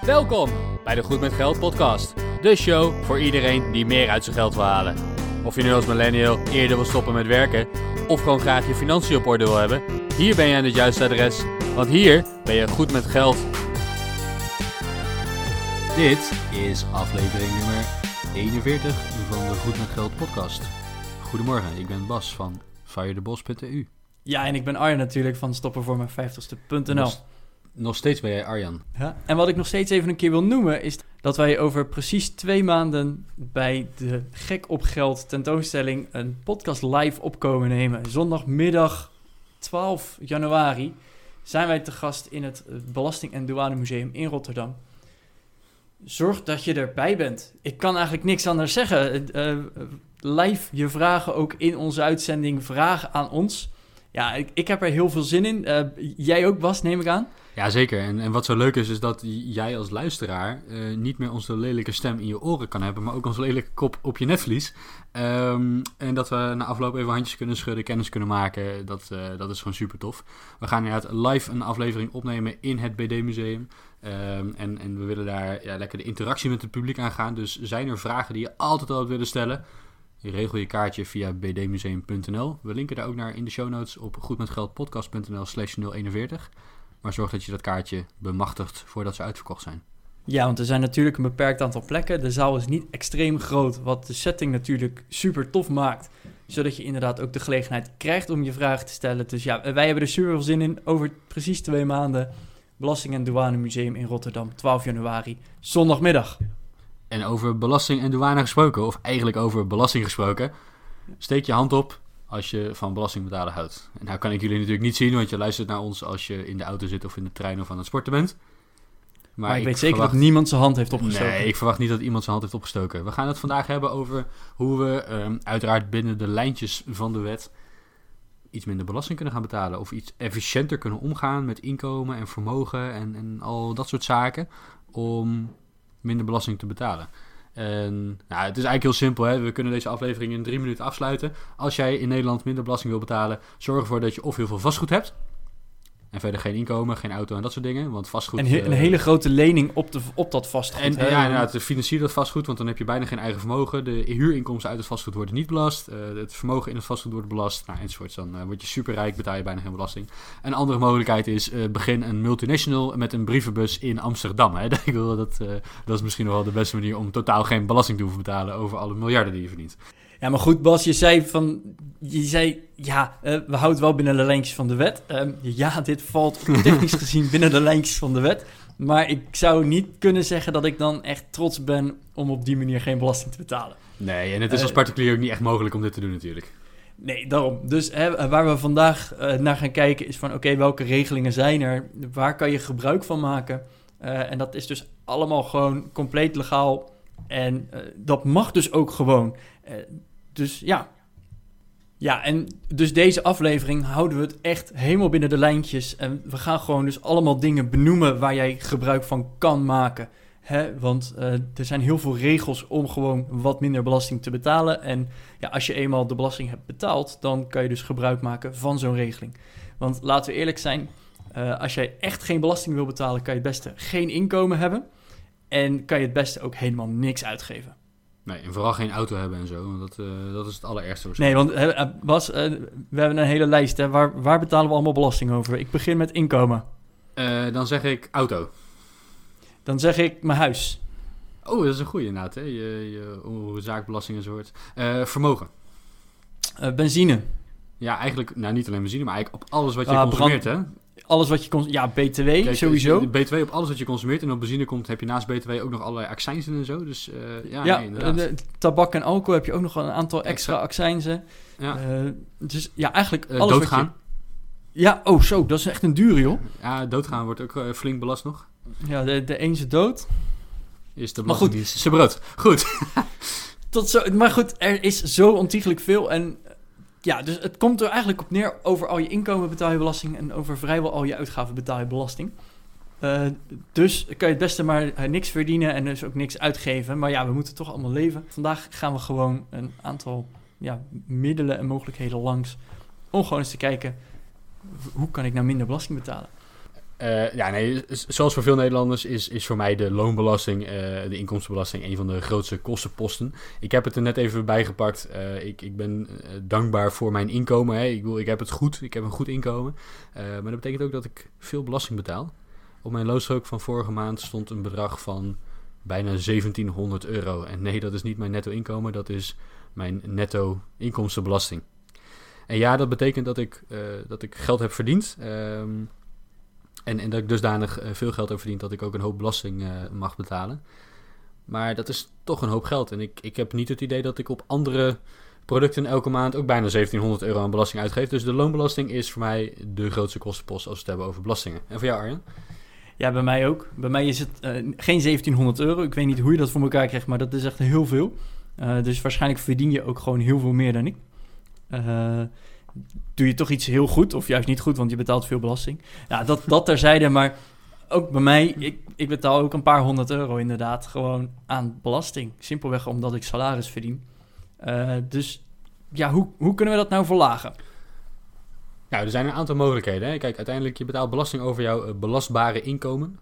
Welkom bij de Goed met Geld podcast. De show voor iedereen die meer uit zijn geld wil halen. Of je nu als millennial eerder wil stoppen met werken of gewoon graag je financiën op orde wil hebben, hier ben je aan het juiste adres, want hier ben je goed met geld. Dit is aflevering nummer 41 van de Goed met Geld podcast. Goedemorgen, ik ben Bas van firethebos.eu. Ja, en ik ben Arjen natuurlijk van stoppen voor mijn 50ste.nl. Nog, steeds ben jij Arjan. Ja. En wat ik nog steeds even een keer wil noemen is dat wij over precies twee maanden bij de Gek op Geld tentoonstelling een podcast live opkomen nemen. Zondagmiddag 12 januari zijn wij te gast in het Belasting- en Douanemuseum in Rotterdam. Zorg dat je erbij bent. Ik kan eigenlijk niks anders zeggen. Uh, live je vragen ook in onze uitzending. Vragen aan ons. Ja, ik, ik heb er heel veel zin in. Uh, jij ook, Bas, neem ik aan. Ja, zeker. En, en wat zo leuk is, is dat jij als luisteraar uh, niet meer onze lelijke stem in je oren kan hebben, maar ook onze lelijke kop op je netvlies. Um, en dat we na afloop even handjes kunnen schudden, kennis kunnen maken. Dat, uh, dat is gewoon super tof. We gaan inderdaad live een aflevering opnemen in het BD-museum. Um, en, en we willen daar ja, lekker de interactie met het publiek aangaan. Dus zijn er vragen die je altijd al willen stellen? Regel je kaartje via bdmuseum.nl. We linken daar ook naar in de show notes op goedmetgeldpodcast.nl slash 041. Maar zorg dat je dat kaartje bemachtigt voordat ze uitverkocht zijn. Ja, want er zijn natuurlijk een beperkt aantal plekken. De zaal is niet extreem groot, wat de setting natuurlijk super tof maakt. Zodat je inderdaad ook de gelegenheid krijgt om je vragen te stellen. Dus ja, wij hebben er super veel zin in. Over precies twee maanden Belasting- en Douane Museum in Rotterdam, 12 januari, zondagmiddag. En over belasting en douane gesproken, of eigenlijk over belasting gesproken, steek je hand op als je van belasting betalen houdt. En nou kan ik jullie natuurlijk niet zien, want je luistert naar ons als je in de auto zit of in de trein of aan het sporten bent. Maar, maar ik, ik, weet zeker verwacht... dat niemand zijn hand heeft opgestoken. Nee, ik verwacht niet dat iemand zijn hand heeft opgestoken. We gaan het vandaag hebben over hoe we um, uiteraard binnen de lijntjes van de wet iets minder belasting kunnen gaan betalen. Of iets efficiënter kunnen omgaan met inkomen en vermogen en, en al dat soort zaken. Om minder belasting te betalen. En nou, het is eigenlijk heel simpel. Hè? We kunnen deze aflevering in drie minuten afsluiten. Als jij in Nederland minder belasting wil betalen, zorg ervoor dat je of heel veel vastgoed hebt. En verder geen inkomen, geen auto en dat soort dingen. Want vastgoed... En he een hele grote lening op, de, op dat vastgoed. En, ja, inderdaad, financier dat vastgoed, want dan heb je bijna geen eigen vermogen. De huurinkomsten uit het vastgoed worden niet belast. Uh, het vermogen in het vastgoed wordt belast. Nou, enzovoorts. Dan uh, word je superrijk, betaal je bijna geen belasting. Een andere mogelijkheid is, uh, begin een multinational met een brievenbus in Amsterdam. Hè? Ik wil, dat, dat is misschien nog wel de beste manier om totaal geen belasting te hoeven betalen over alle miljarden die je verdient. Ja, maar goed, Bas, je zei van. Je zei, ja, uh, we houden wel binnen de lijntjes van de wet. Um, ja, dit valt technisch gezien binnen de lijntjes van de wet. Maar ik zou niet kunnen zeggen dat ik dan echt trots ben om op die manier geen belasting te betalen. Nee, en het is als particulier ook niet echt mogelijk om dit te doen, natuurlijk. Nee, daarom. Dus hè, waar we vandaag uh, naar gaan kijken is van... oké, welke regelingen zijn er? Waar kan je gebruik van maken? Uh, en dat is dus allemaal gewoon compleet legaal. En dat mag dus ook gewoon dus ja. Ja, en dus deze aflevering houden we het echt helemaal binnen de lijntjes. En we gaan gewoon dus allemaal dingen benoemen waar jij gebruik van kan maken. Hè? Want uh, er zijn heel veel regels om gewoon wat minder belasting te betalen. En ja, als je eenmaal de belasting hebt betaald, dan kan je dus gebruik maken van zo'n regeling. Want laten we eerlijk zijn, uh, als jij echt geen belasting wil betalen, kan je het beste geen inkomen hebben. En kan je het beste ook helemaal niks uitgeven. Nee, en vooral geen auto hebben en zo. Want dat, uh, dat is het allerergste. Nee, want uh, Bas, uh, we hebben een hele lijst. Hè. Waar, waar betalen we allemaal belasting over? Ik begin met inkomen. dan zeg ik auto. Dan zeg ik mijn huis. Oh, dat is een goede inderdaad. Hè? Je, je, zaakbelasting en zo hoort. vermogen. benzine. Ja, eigenlijk, nou niet alleen benzine, maar eigenlijk op alles wat je ah, consumeert, hè? Alles wat je... Cons ja, BTW Kijk, sowieso. BTW op alles wat je consumeert. En op benzine komt, heb je naast BTW ook nog allerlei accijnzen en zo. Dus uh, ja, ja nee, inderdaad. De, tabak en alcohol heb je ook nog een aantal extra accijnzen. Ja. Uh, dus ja, eigenlijk uh, alles doodgaan. wat je... Ja, oh zo, dat is echt een dure, joh. Ja, doodgaan wordt ook flink belast nog. Ja, de, de ene dood. Is de belastingdienst. Ze brood. Goed. Tot zo, maar goed, er is zo ontiegelijk veel. En ja, dus het komt er eigenlijk op neer. Over al je inkomen betaal je belasting. En over vrijwel al je uitgaven betaal je belasting. Uh, dus kan je het beste maar uh, niks verdienen en dus ook niks uitgeven. Maar ja, we moeten toch allemaal leven. Vandaag gaan we gewoon een aantal ja, middelen en mogelijkheden langs. Om gewoon eens te kijken, hoe kan ik nou minder belasting betalen? Uh, ja, nee, zoals voor veel Nederlanders is, is voor mij de loonbelasting, uh, de inkomstenbelasting, een van de grootste kostenposten. Ik heb het er net even bij gepakt. Uh, ik, ik ben dankbaar voor mijn inkomen. Hè. Ik, bedoel, ik heb het goed, ik heb een goed inkomen. maar dat betekent ook dat ik veel belasting betaal. Op mijn loonstrook van vorige maand stond een bedrag van bijna 1700 euro. En nee, dat is niet mijn netto inkomen, dat is mijn netto inkomstenbelasting. En ja, dat betekent dat ik, dat ik geld heb verdiend. Ehm, en, en dat ik dusdanig uh, veel geld heb dat ik ook een hoop belasting uh, mag betalen. Maar dat is toch een hoop geld. En ik, ik heb niet het idee dat ik op andere producten elke maand ook bijna 1700 euro aan belasting uitgeef. Dus de loonbelasting is voor mij de grootste kostenpost als we het hebben over belastingen. En voor jou Arjen? Ja, bij mij ook. Bij mij is het uh, geen 1700 euro. Ik weet niet hoe je dat voor elkaar krijgt, maar dat is echt heel veel. dus waarschijnlijk verdien je ook gewoon heel veel meer dan ik doe je toch iets heel goed of juist niet goed, want je betaalt veel belasting. Ja, dat, dat terzijde, maar ook bij mij, ik, ik betaal ook een paar honderd euro inderdaad gewoon aan belasting. Simpelweg omdat ik salaris verdien. Uh, dus ja, hoe, hoe kunnen we dat nou verlagen? Nou, er zijn een aantal mogelijkheden. Hè? Kijk, uiteindelijk, je betaalt belasting over jouw eh, belastbare inkomen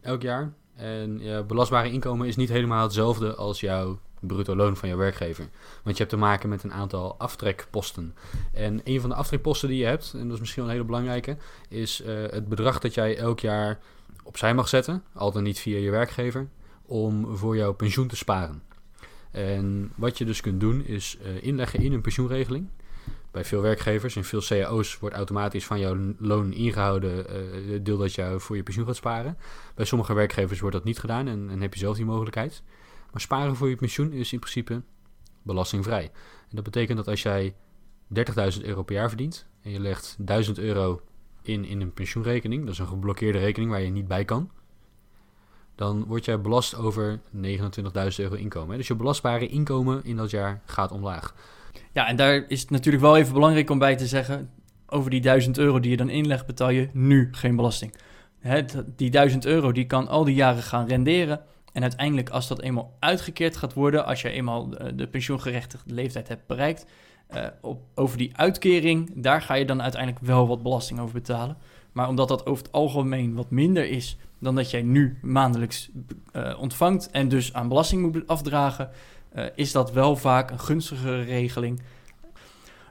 elk jaar. En je belastbare inkomen is niet helemaal hetzelfde als jouw bruto loon van je werkgever. Want je hebt te maken met een aantal aftrekposten. En een van de aftrekposten die je hebt, en dat is misschien wel een hele belangrijke, is uh, het bedrag dat jij elk jaar opzij mag zetten, al dan niet via je werkgever, om voor jouw pensioen te sparen. En wat je dus kunt doen is uh, inleggen in een pensioenregeling. Bij veel werkgevers en veel cao's wordt automatisch van jouw loon ingehouden het deel dat je voor je pensioen gaat sparen. Bij sommige werkgevers wordt dat niet gedaan en, en heb je zelf die mogelijkheid. Maar sparen voor je pensioen is in principe belastingvrij. En dat betekent dat als jij 30.000 euro per jaar verdient en je legt 1000 euro in, in een pensioenrekening, dat is een geblokkeerde rekening waar je niet bij kan, dan word jij belast over 29.000 euro inkomen. Dus je belastbare inkomen in dat jaar gaat omlaag. Ja, en daar is het natuurlijk wel even belangrijk om bij te zeggen: over die 1000 euro die je dan inlegt, betaal je nu geen belasting. die 1000 euro die kan al die jaren gaan renderen. En uiteindelijk, als dat eenmaal uitgekeerd gaat worden, als je eenmaal de, pensioengerechtigde leeftijd hebt bereikt, uh, op, over die uitkering, daar ga je dan uiteindelijk wel wat belasting over betalen. Maar omdat dat over het algemeen wat minder is dan dat jij nu maandelijks uh, ontvangt en dus aan belasting moet afdragen, is dat wel vaak een gunstigere regeling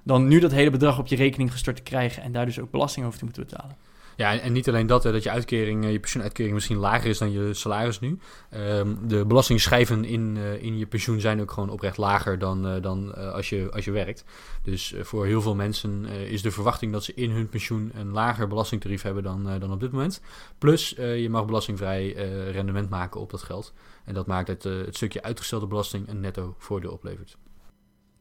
dan nu dat hele bedrag op je rekening gestort te krijgen en daar dus ook belasting over te moeten betalen. Ja, en, niet alleen dat, dat je uitkering, eh, je pensioenuitkering misschien lager is dan je salaris nu. Um, de belastingschijven in, uh, in je pensioen zijn ook gewoon oprecht lager dan, uh, dan als, je, als je werkt. Dus voor heel veel mensen is de verwachting dat ze in hun pensioen een lager belastingtarief hebben dan, dan op dit moment. Plus, je mag belastingvrij rendement maken op dat geld. En dat maakt dat het stukje uitgestelde belasting een netto voordeel oplevert.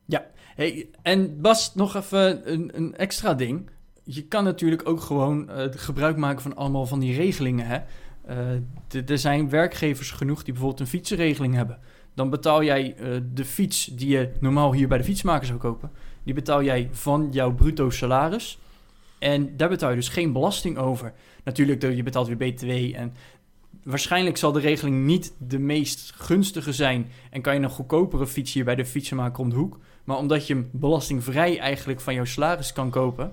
Ja, hey, en Bas, nog even een, een extra ding je kan natuurlijk ook gewoon uh, gebruik maken van allemaal van die regelingen. Uh, er zijn werkgevers genoeg die bijvoorbeeld een fietsenregeling hebben. Dan betaal jij uh, de fiets die je normaal hier bij de fietsmaker zou kopen, die betaal jij van jouw bruto salaris. En daar betaal je dus geen belasting over. Natuurlijk, je betaalt weer BTW en waarschijnlijk zal de regeling niet de meest gunstige zijn en kan je een goedkopere fiets hier bij de fietsenmaker om de hoek. Maar omdat je hem belastingvrij eigenlijk van jouw salaris kan kopen,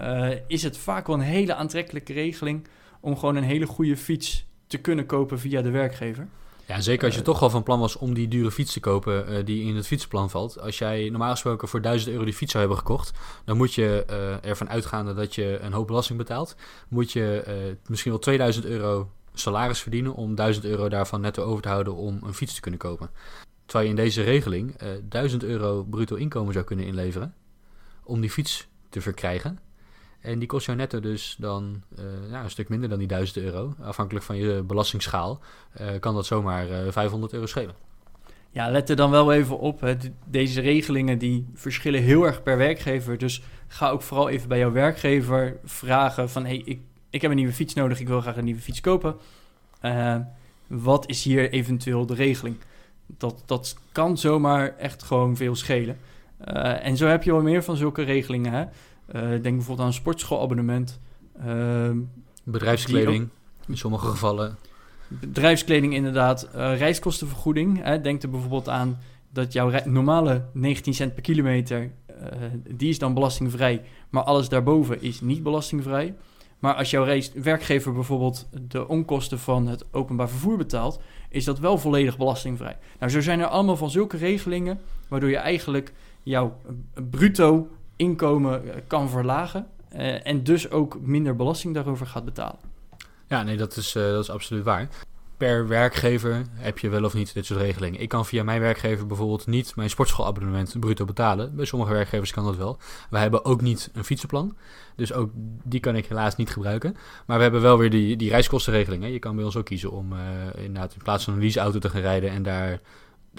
uh, is het vaak wel een hele aantrekkelijke regeling om gewoon een hele goede fiets te kunnen kopen via de werkgever. Ja, zeker als je uh, toch al van plan was om die dure fiets te kopen uh, die in het fietsplan valt. Als jij normaal gesproken voor 1000 euro die fiets zou hebben gekocht, dan moet je uh, ervan uitgaande dat je een hoop belasting betaalt. Moet je misschien wel 2000 euro salaris verdienen om 1000 euro daarvan netto over te houden om een fiets te kunnen kopen. Terwijl je in deze regeling 1000 euro bruto inkomen zou kunnen inleveren om die fiets te verkrijgen. En die kost jou netto dus dan uh, ja, een stuk minder dan die 1000 euro. Afhankelijk van je belastingsschaal uh, kan dat zomaar uh, eh, 500 euro schelen. Ja, let er dan wel even op. Deze regelingen die verschillen heel erg per werkgever. Dus ga ook vooral even bij jouw werkgever vragen van... hey, ik, ik heb een nieuwe fiets nodig, ik wil graag een nieuwe fiets kopen. wat is hier eventueel de regeling? Dat, dat kan zomaar echt gewoon veel schelen. en zo heb je wel meer van zulke regelingen, hè. Uh, denk bijvoorbeeld aan een sportschoolabonnement. Uh, Bedrijfskleding, in sommige gevallen. Bedrijfskleding inderdaad. Uh, reiskostenvergoeding. Hè. Denk er bijvoorbeeld aan dat jouw normale 19 cent per kilometer... Eh, die is dan belastingvrij, maar alles daarboven is niet belastingvrij. Maar als jouw werkgever bijvoorbeeld de onkosten van het openbaar vervoer betaalt, is dat wel volledig belastingvrij. Nou, zo zijn er allemaal van zulke regelingen, waardoor je eigenlijk jouw bruto inkomen eh, kan verlagen uh, en dus ook minder belasting daarover gaat betalen. Ja, nee, dat is, uh, dat is absoluut waar per werkgever heb je wel of niet dit soort regelingen. Ik kan via mijn werkgever bijvoorbeeld niet mijn sportschoolabonnement bruto betalen. Bij sommige werkgevers kan dat wel. Wij hebben ook niet een fietsenplan. Dus ook die kan ik helaas niet gebruiken. Maar we hebben wel weer die, die reiskostenregelingen. Je kan bij ons ook kiezen om inderdaad in plaats van een leaseauto te gaan rijden en daar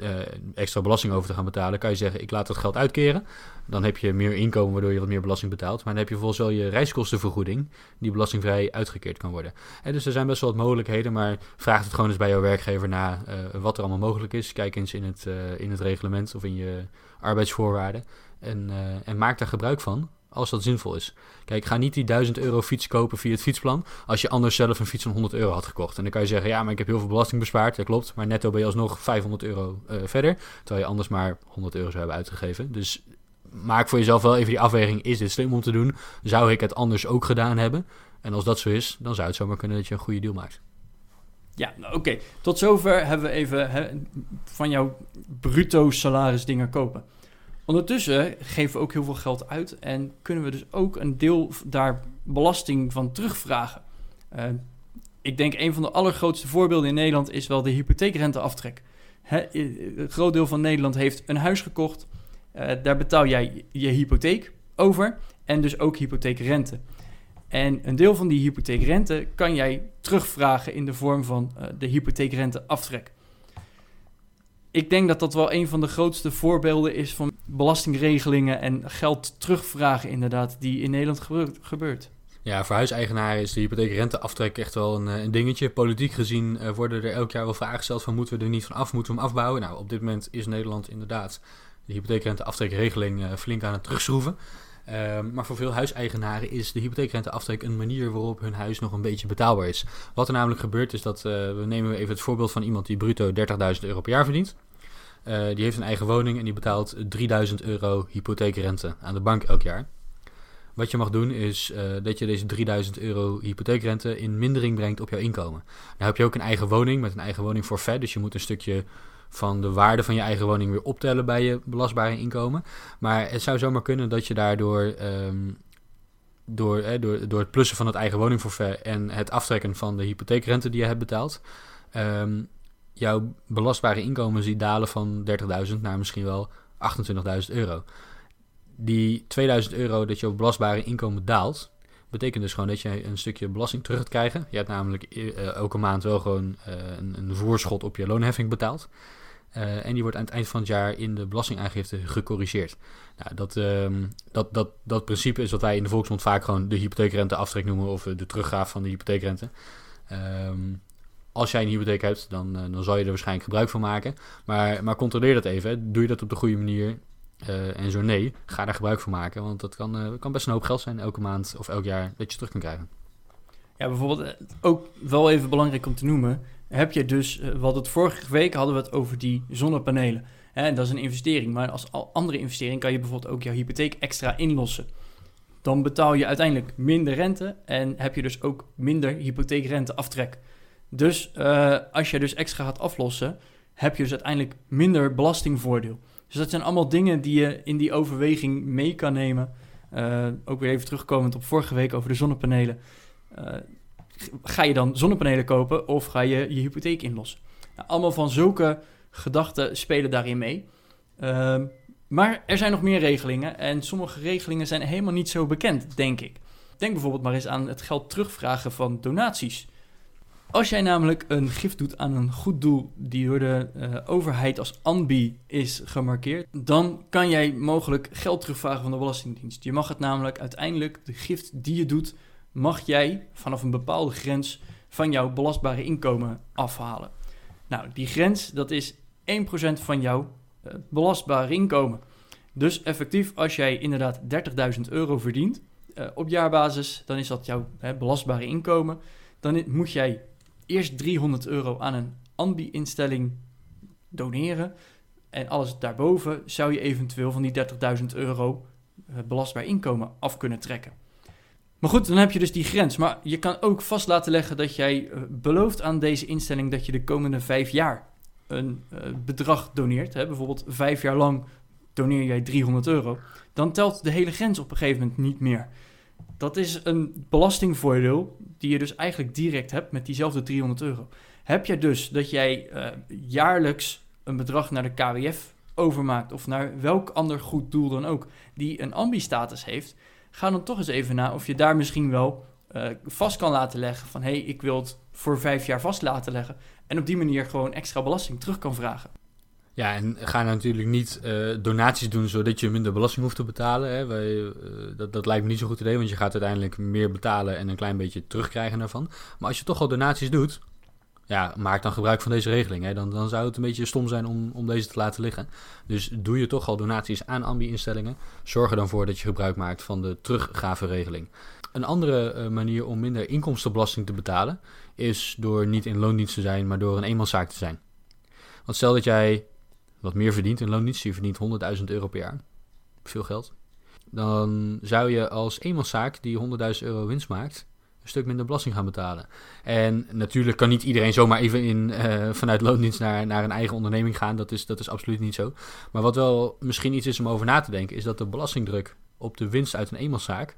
uh, extra belasting over te gaan betalen, kan je zeggen: ik laat dat geld uitkeren. Dan heb je meer inkomen, waardoor je wat meer belasting betaalt. Maar dan heb je volgens wel je reiskostenvergoeding, die belastingvrij uitgekeerd kan worden. En dus er zijn best wel wat mogelijkheden, maar vraag het gewoon eens bij jouw werkgever na uh, wat er allemaal mogelijk is. Kijk eens in het, uh, in het reglement of in je arbeidsvoorwaarden. En, en maak daar gebruik van als dat zinvol is. Kijk, ga niet die 1000 euro fiets kopen via het fietsplan als je anders zelf een fiets van 100 euro had gekocht. En dan kan je zeggen, ja, maar ik heb heel veel belasting bespaard. Dat klopt, maar netto ben je alsnog 500 euro uh, verder. Terwijl je anders maar 100 euro zou hebben uitgegeven. Dus maak voor jezelf wel even die afweging, is dit slim om te doen? Zou ik het anders ook gedaan hebben? En als dat zo is, dan zou het zomaar kunnen dat je een goede deal maakt. Ja, nou, oké. Tot zover hebben we even van jouw bruto salaris dingen kopen. Ondertussen geven we ook heel veel geld uit en kunnen we dus ook een deel daar belasting van terugvragen. Uh, ik denk een van de allergrootste voorbeelden in Nederland is wel de hypotheekrenteaftrek. Hè, een groot deel van Nederland heeft een huis gekocht. Uh, daar betaal jij je hypotheek over en dus ook hypotheekrente. En een deel van die hypotheekrente kan jij terugvragen in de vorm van uh, de hypotheekrenteaftrek ik denk dat dat wel een van de grootste voorbeelden is van belastingregelingen en geld terugvragen inderdaad, die in Nederland gebeurt. Ja, voor huiseigenaren is de hypotheekrenteaftrek echt wel een, eh, een dingetje. Politiek gezien uh, worden er elk jaar wel vragen gesteld van moeten we er niet van af, moeten we hem afbouwen? Nou, op dit moment is Nederland inderdaad de hypotheekrenteaftrekregeling uh, flink aan het terugschroeven. Uh, maar voor veel huiseigenaren is de hypotheekrenteaftrek een manier waarop hun huis nog een beetje betaalbaar is. Wat er namelijk gebeurt is dat, uh, we nemen even het voorbeeld van iemand die bruto 30.000 euro per jaar verdient. Uh, die heeft een eigen woning en die betaalt 3000 euro hypotheekrente aan de bank elk jaar. Wat je mag doen is uh, dat je deze 3000 euro hypotheekrente in mindering brengt op jouw inkomen. Dan heb je ook een eigen woning met een eigen woning forfait. Dus je moet een stukje van de waarde van je eigen woning weer optellen bij je belastbare inkomen. Maar het zou zomaar kunnen dat je daardoor um, door, eh, door, door het plussen van het eigen woningforfait en het aftrekken van de hypotheekrente die je hebt betaald, um, jouw belastbare inkomen ziet dalen van 30.000 naar misschien wel 28.000 euro. Die 2000 euro dat jouw belastbare inkomen daalt, betekent dus gewoon dat je een stukje belasting terug gaat krijgen. Je hebt namelijk uh, elke maand wel gewoon een, een, voorschot op je loonheffing betaald. Uh, en die wordt aan het eind van het jaar in de belastingaangifte gecorrigeerd. Nou, dat, um, dat, dat, dat principe is wat wij in de volksmond vaak gewoon de hypotheekrente aftrek noemen of de teruggaaf van de hypotheekrente. Um, als jij een hypotheek hebt, dan, uh, dan zal je er waarschijnlijk gebruik van maken. Maar, maar controleer dat even. Doe je dat op de goede manier? En zo nee, ga daar gebruik van maken. Want dat kan, kan best een hoop geld zijn elke maand of elk jaar dat je terug kan krijgen. Ja, bijvoorbeeld ook wel even belangrijk om te noemen. Heb je dus, we hadden het vorige week hadden we het over die zonnepanelen. Hè, dat is een investering. Maar als andere investering kan je bijvoorbeeld ook jouw hypotheek extra inlossen. Dan betaal je uiteindelijk minder rente en heb je dus ook minder hypotheekrenteaftrek. Dus uh, als je dus extra gaat aflossen, heb je dus uiteindelijk minder belastingvoordeel. Dus dat zijn allemaal dingen die je in die overweging mee kan nemen. Ook weer even terugkomend op vorige week over de zonnepanelen. Uh, ga je dan zonnepanelen kopen of ga je je hypotheek inlossen? Nou, allemaal van zulke gedachten spelen daarin mee. Uh, maar er zijn nog meer regelingen en sommige regelingen zijn helemaal niet zo bekend, denk ik. Denk bijvoorbeeld maar eens aan het geld terugvragen van donaties. Als jij namelijk een gift doet aan een goed doel die door de uh, overheid als ANBI is gemarkeerd, dan kan jij mogelijk geld terugvragen van de Belastingdienst. Je mag het namelijk uiteindelijk, de gift die je doet, mag jij vanaf een bepaalde grens van jouw belastbare inkomen afhalen. Nou, die grens, dat is 1% van jouw uh, belastbare inkomen. Dus effectief, als jij inderdaad 30.000 euro verdient uh, op jaarbasis, dan is dat jouw belastbare inkomen. Dan moet jij eerst 300 euro aan een ANBI-instelling doneren. En alles daarboven zou je eventueel van die 30.000 euro eh, belastbaar inkomen af kunnen trekken. Maar goed, dan heb je dus die grens. Maar je kan ook vast laten leggen dat jij uh, belooft aan deze instelling dat je de komende vijf jaar een uh, bedrag doneert. Hè? Bijvoorbeeld vijf jaar lang doneer jij 300 euro. Dan telt de hele grens op een gegeven moment niet meer. Dat is een belastingvoordeel die je dus eigenlijk direct hebt met diezelfde 300 euro. Heb je dus dat jij uh, jaarlijks een bedrag naar de KWF overmaakt of naar welk ander goed doel dan ook die een ambi-status heeft, ga dan toch eens even na of je daar misschien wel uh, vast kan laten leggen van hé, hey, ik wil het voor vijf jaar vast laten leggen en op die manier gewoon extra belasting terug kan vragen. Ja, en ga natuurlijk niet uh, donaties doen zodat je minder belasting hoeft te betalen. Hè. Wij, uh, dat, dat lijkt me niet zo'n goed idee, want je gaat uiteindelijk meer betalen en een klein beetje terugkrijgen daarvan. Maar als je toch al donaties doet, ja, maak dan gebruik van deze regeling. Hè. Dan, dan zou het een beetje stom zijn om, om deze te laten liggen. Dus doe je toch al donaties aan ambi-instellingen. Zorg er dan voor dat je gebruik maakt van de teruggaveregeling. Een andere uh, manier om minder inkomstenbelasting te betalen is door niet in loondienst te zijn, maar door een eenmanszaak te zijn. Want stel dat jij wat meer verdient in loondienst, je verdient 100.000 euro per jaar, veel geld, dan zou je als eenmanszaak die 100.000 euro winst maakt, een stuk minder belasting gaan betalen. En natuurlijk kan niet iedereen zomaar even in, uh, vanuit loondienst naar, naar een eigen onderneming gaan. Dat is, dat is absoluut niet zo. Maar wat wel misschien iets is om over na te denken, is dat de belastingdruk op de winst uit een eenmanszaak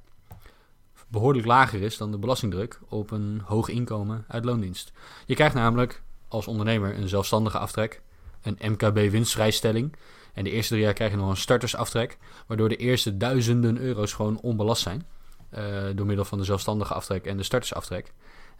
behoorlijk lager is dan de belastingdruk op een hoog inkomen uit loondienst. Je krijgt namelijk als ondernemer een zelfstandige aftrek, een MKB-winstvrijstelling. En de eerste drie jaar krijg je nog een startersaftrek, waardoor de eerste duizenden euro's gewoon onbelast zijn. Uh, door middel van de zelfstandige aftrek en de startersaftrek.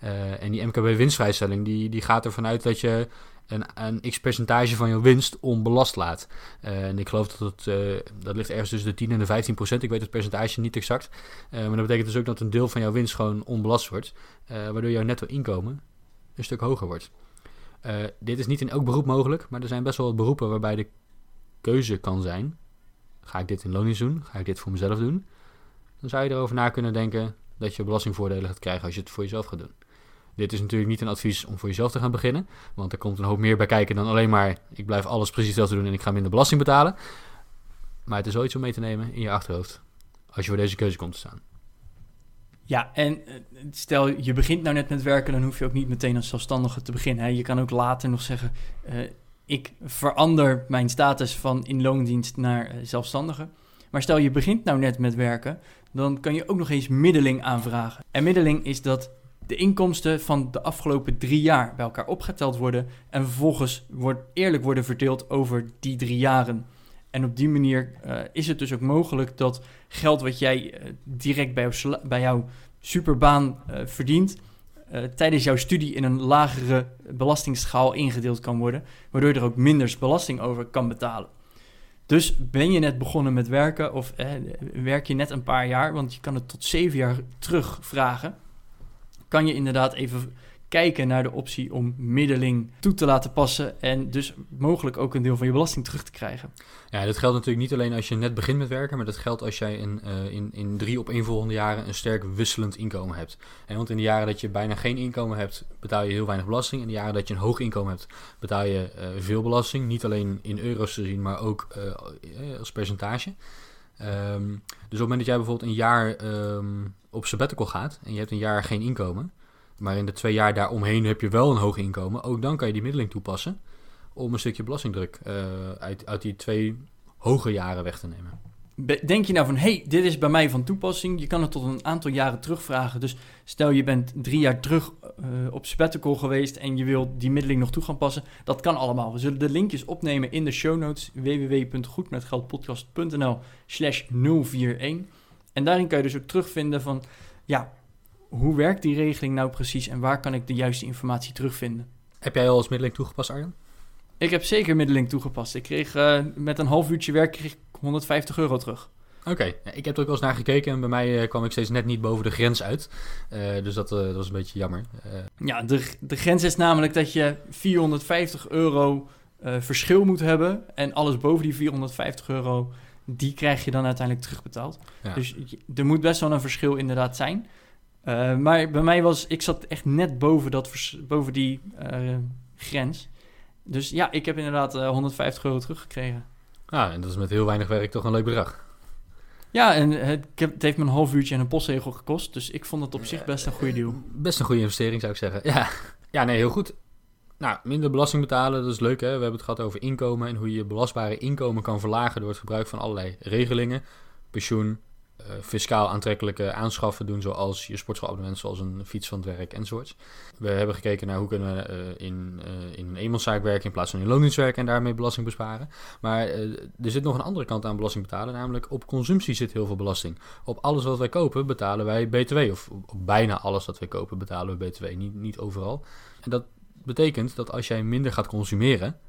Uh, en die MKB-winstvrijstelling die, die gaat ervan uit dat je een, een x percentage van je winst onbelast laat. Uh, en ik geloof dat het, dat ligt ergens tussen de 10 en de 15 procent. Ik weet het percentage niet exact. maar dat betekent dus ook dat een deel van jouw winst gewoon onbelast wordt. waardoor jouw netto inkomen een stuk hoger wordt. dit is niet in elk beroep mogelijk, maar er zijn best wel wat beroepen waarbij de keuze kan zijn. Ga ik dit in loondienst doen? Ga ik dit voor mezelf doen? Dan zou je erover na kunnen denken dat je belastingvoordelen gaat krijgen als je het voor jezelf gaat doen. Dit is natuurlijk niet een advies om voor jezelf te gaan beginnen, want er komt een hoop meer bij kijken dan alleen maar ik blijf alles precies hetzelfde doen en ik ga minder belasting betalen. Maar het is wel iets om mee te nemen in je achterhoofd als je voor deze keuze komt te staan. Ja, en stel je begint nou net met werken, dan hoef je ook niet meteen als zelfstandige te beginnen. Je kan ook later nog zeggen, uh, ik verander mijn status van in loondienst naar uh, zelfstandige. Maar stel je begint nou net met werken, dan kan je ook nog eens middeling aanvragen. En middeling is dat de inkomsten van de afgelopen drie jaar bij elkaar opgeteld worden en vervolgens wordt eerlijk worden verdeeld over die drie jaren. En op die manier uh, is het dus ook mogelijk dat geld wat jij uh, direct bij, bij jouw superbaan uh, verdient, tijdens jouw studie in een lagere belastingsschaal ingedeeld kan worden, waardoor je er ook minder belasting over kan betalen. Dus ben je net begonnen met werken of werk je net een paar jaar, want je kan het tot zeven jaar terugvragen, kan je inderdaad even kijken naar de optie om middeling toe te laten passen en dus mogelijk ook een deel van je belasting terug te krijgen. Ja, dat geldt natuurlijk niet alleen als je net begint met werken, maar dat geldt als jij in, uh, in, in drie opeenvolgende jaren een sterk wisselend inkomen hebt. En want in de jaren dat je bijna geen inkomen hebt, betaal je heel weinig belasting. In de jaren dat je een hoog inkomen hebt, betaal je uh, veel belasting. Niet alleen in euro's te zien, maar ook uh, als percentage. Um, dus op het moment dat jij bijvoorbeeld een jaar um, op sabbatical gaat en je hebt een jaar geen inkomen, maar in de twee jaar daaromheen heb je wel een hoog inkomen. Ook dan kan je die middeling toepassen om een stukje belastingdruk uh, uit, uit die twee hoge jaren weg te nemen. Denk je nou van, hey, dit is bij mij van toepassing. Je kan het tot een aantal jaren terugvragen. Dus stel je bent drie jaar terug uh, op sabbatical geweest en je wil die middeling nog toe gaan passen. Dat kan allemaal. We zullen de linkjes opnemen in de show notes. www.goedmetgeldpodcast.nl slash 041. En daarin kan je dus ook terugvinden van, ja, hoe werkt die regeling nou precies en waar kan ik de juiste informatie terugvinden? Heb jij al als middeling toegepast, Arjan? Ik heb zeker middeling toegepast. Ik kreeg uh, met een half uurtje werk kreeg ik 150 euro terug. Oké, okay. ik heb er ook wel eens naar gekeken en bij mij uh, kwam ik steeds net niet boven de grens uit. Uh, dus dat, dat, was een beetje jammer. Ja, de, de grens is namelijk dat je 450 euro verschil moet hebben. En alles boven die 450 euro, die krijg je dan uiteindelijk terugbetaald. Ja. Dus er moet best wel een verschil inderdaad zijn. Uh, maar bij mij was, ik zat echt net boven, dat, boven die uh, grens. Dus ja, ik heb inderdaad uh, 150 euro teruggekregen. Ah, en dat is met heel weinig werk toch een leuk bedrag. Ja, en het, het heeft me een half uurtje en een postzegel gekost. Dus ik vond het op zich best een goede deal. Best een goede investering, zou ik zeggen. Ja, ja nee, heel goed. Nou, minder belasting betalen, dat is leuk hè. We hebben het gehad over inkomen en hoe je je belastbare inkomen kan verlagen door het gebruik van allerlei regelingen. Pensioen, eh, fiscaal aantrekkelijke aanschaffen doen, zoals je sportschoolabonnement, zoals een fiets van het werk enzovoorts. We hebben gekeken naar hoe kunnen we eh, in, eh, in een eenmanszaak werken in plaats van in loondienst werken en daarmee belasting besparen. Maar eh, er zit nog een andere kant aan belasting betalen, namelijk op consumptie zit heel veel belasting. Op alles wat wij kopen betalen wij BTW, of op bijna alles wat wij kopen betalen we BTW, niet, niet overal. En dat betekent dat als jij minder gaat consumeren,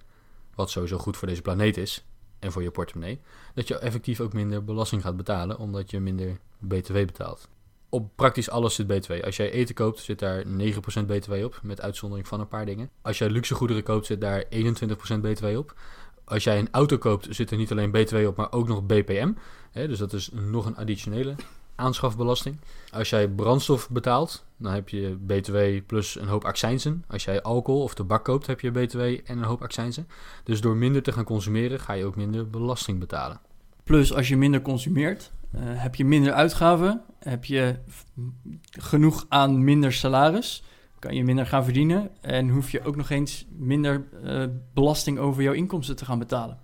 wat sowieso goed voor deze planeet is en voor je portemonnee, dat je effectief ook minder belasting gaat betalen, omdat je minder BTW betaalt. Op praktisch alles zit BTW. Als jij eten koopt, zit daar 9% BTW op, met uitzondering van een paar dingen. Als jij luxe goederen koopt, zit daar 21% BTW op. Als jij een auto koopt, zit er niet alleen BTW op, maar ook nog BPM. Dus dat is nog een additionele aanschafbelasting. Als jij brandstof betaalt, dan heb je BTW plus een hoop accijnzen. Als jij alcohol of tabak koopt, heb je BTW en een hoop accijnzen. Dus door minder te gaan consumeren, ga je ook minder belasting betalen. Plus, als je minder consumeert, eh, heb je minder uitgaven. Heb je genoeg aan minder salaris. Kan je minder gaan verdienen. En hoef je ook nog eens minder eh, belasting over jouw inkomsten te gaan betalen.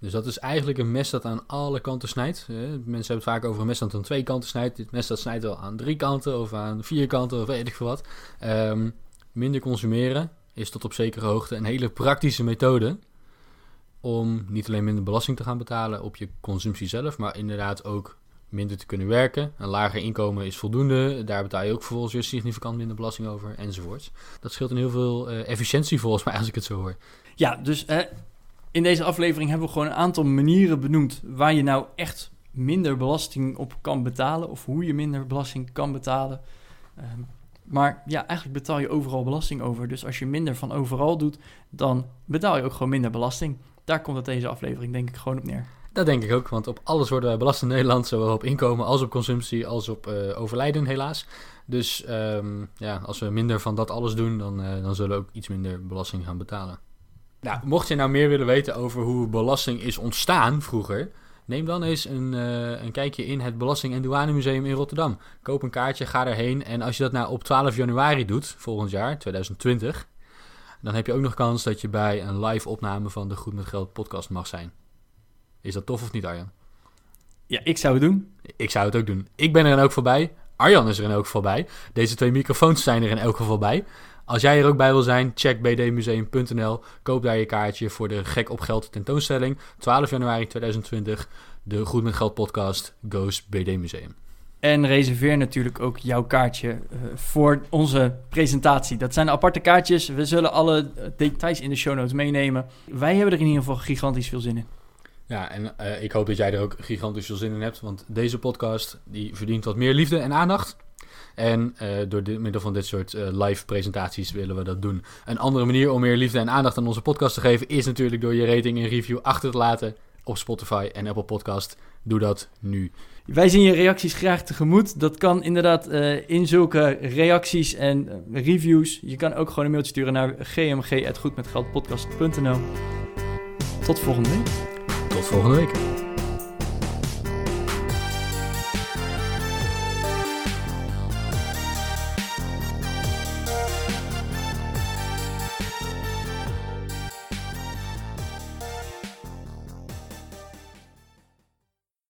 Dus dat is eigenlijk een mes dat aan alle kanten snijdt. Mensen hebben het vaak over een mes dat aan twee kanten snijdt. Dit mes dat snijdt wel aan drie kanten of aan vier kanten of weet ik veel wat. Ehm, minder consumeren is tot op zekere hoogte een hele praktische methode om niet alleen minder belasting te gaan betalen op je consumptie zelf, maar inderdaad ook minder te kunnen werken. Een lager inkomen is voldoende. Daar betaal je ook vervolgens weer significant minder belasting over enzovoorts. Dat scheelt in heel veel eh, efficiëntie volgens mij als ik het zo hoor. Ja, dus eh, in deze aflevering hebben we gewoon een aantal manieren benoemd waar je nou echt minder belasting op kan betalen of hoe je minder belasting kan betalen. Ehm, maar ja, eigenlijk betaal je overal belasting over. Dus als je minder van overal doet, dan betaal je ook gewoon minder belasting. Daar komt het deze aflevering denk ik gewoon op neer. Dat denk ik ook, want op alles worden wij belast in Nederland, zowel op inkomen als op consumptie, als op eh, overlijden helaas. Dus ehm, ja, als we minder van dat alles doen, dan, eh, dan zullen we ook iets minder belasting gaan betalen. Nou, mocht je nou meer willen weten over hoe belasting is ontstaan vroeger, neem dan eens een, eh, een kijkje in het Belasting- en Douanemuseum in Rotterdam. Koop een kaartje, ga erheen en als je dat nou op 12 januari doet, volgend jaar, 2020, dan heb je ook nog kans dat je bij een live opname van de Goed met Geld podcast mag zijn. Is dat tof of niet, Arjan? Ja, ik zou het doen. Ik zou het ook doen. Ik ben er dan ook voorbij. Arjan is er in elk geval bij. Deze twee microfoons zijn er in elk geval bij. Als jij er ook bij wil zijn, check bdmuseum.nl. Koop daar je kaartje voor de Gek op Geld tentoonstelling. 12 januari 2020. De Goed met Geld podcast Goes BD Museum. En reserveer natuurlijk ook jouw kaartje eh, voor onze presentatie. Dat zijn aparte kaartjes. We zullen alle eh, details in de show notes meenemen. Wij hebben er in ieder geval gigantisch veel zin in. Ja, en eh, ik hoop dat jij er ook gigantisch veel zin in hebt. Want deze podcast die verdient wat meer liefde en aandacht. En eh, door dit, middel van dit soort eh, live presentaties willen we dat doen. Een andere manier om meer liefde en aandacht aan onze podcast te geven... is natuurlijk door je rating en review achter te laten op Spotify en Apple Podcast. Doe dat nu. Wij zien je reacties graag tegemoet. Dat kan inderdaad eh, in zulke reacties en reviews. Je kan ook gewoon een mailtje sturen naar gmg.goedmetgeldpodcast.nl Tot volgende week. Tot volgende week.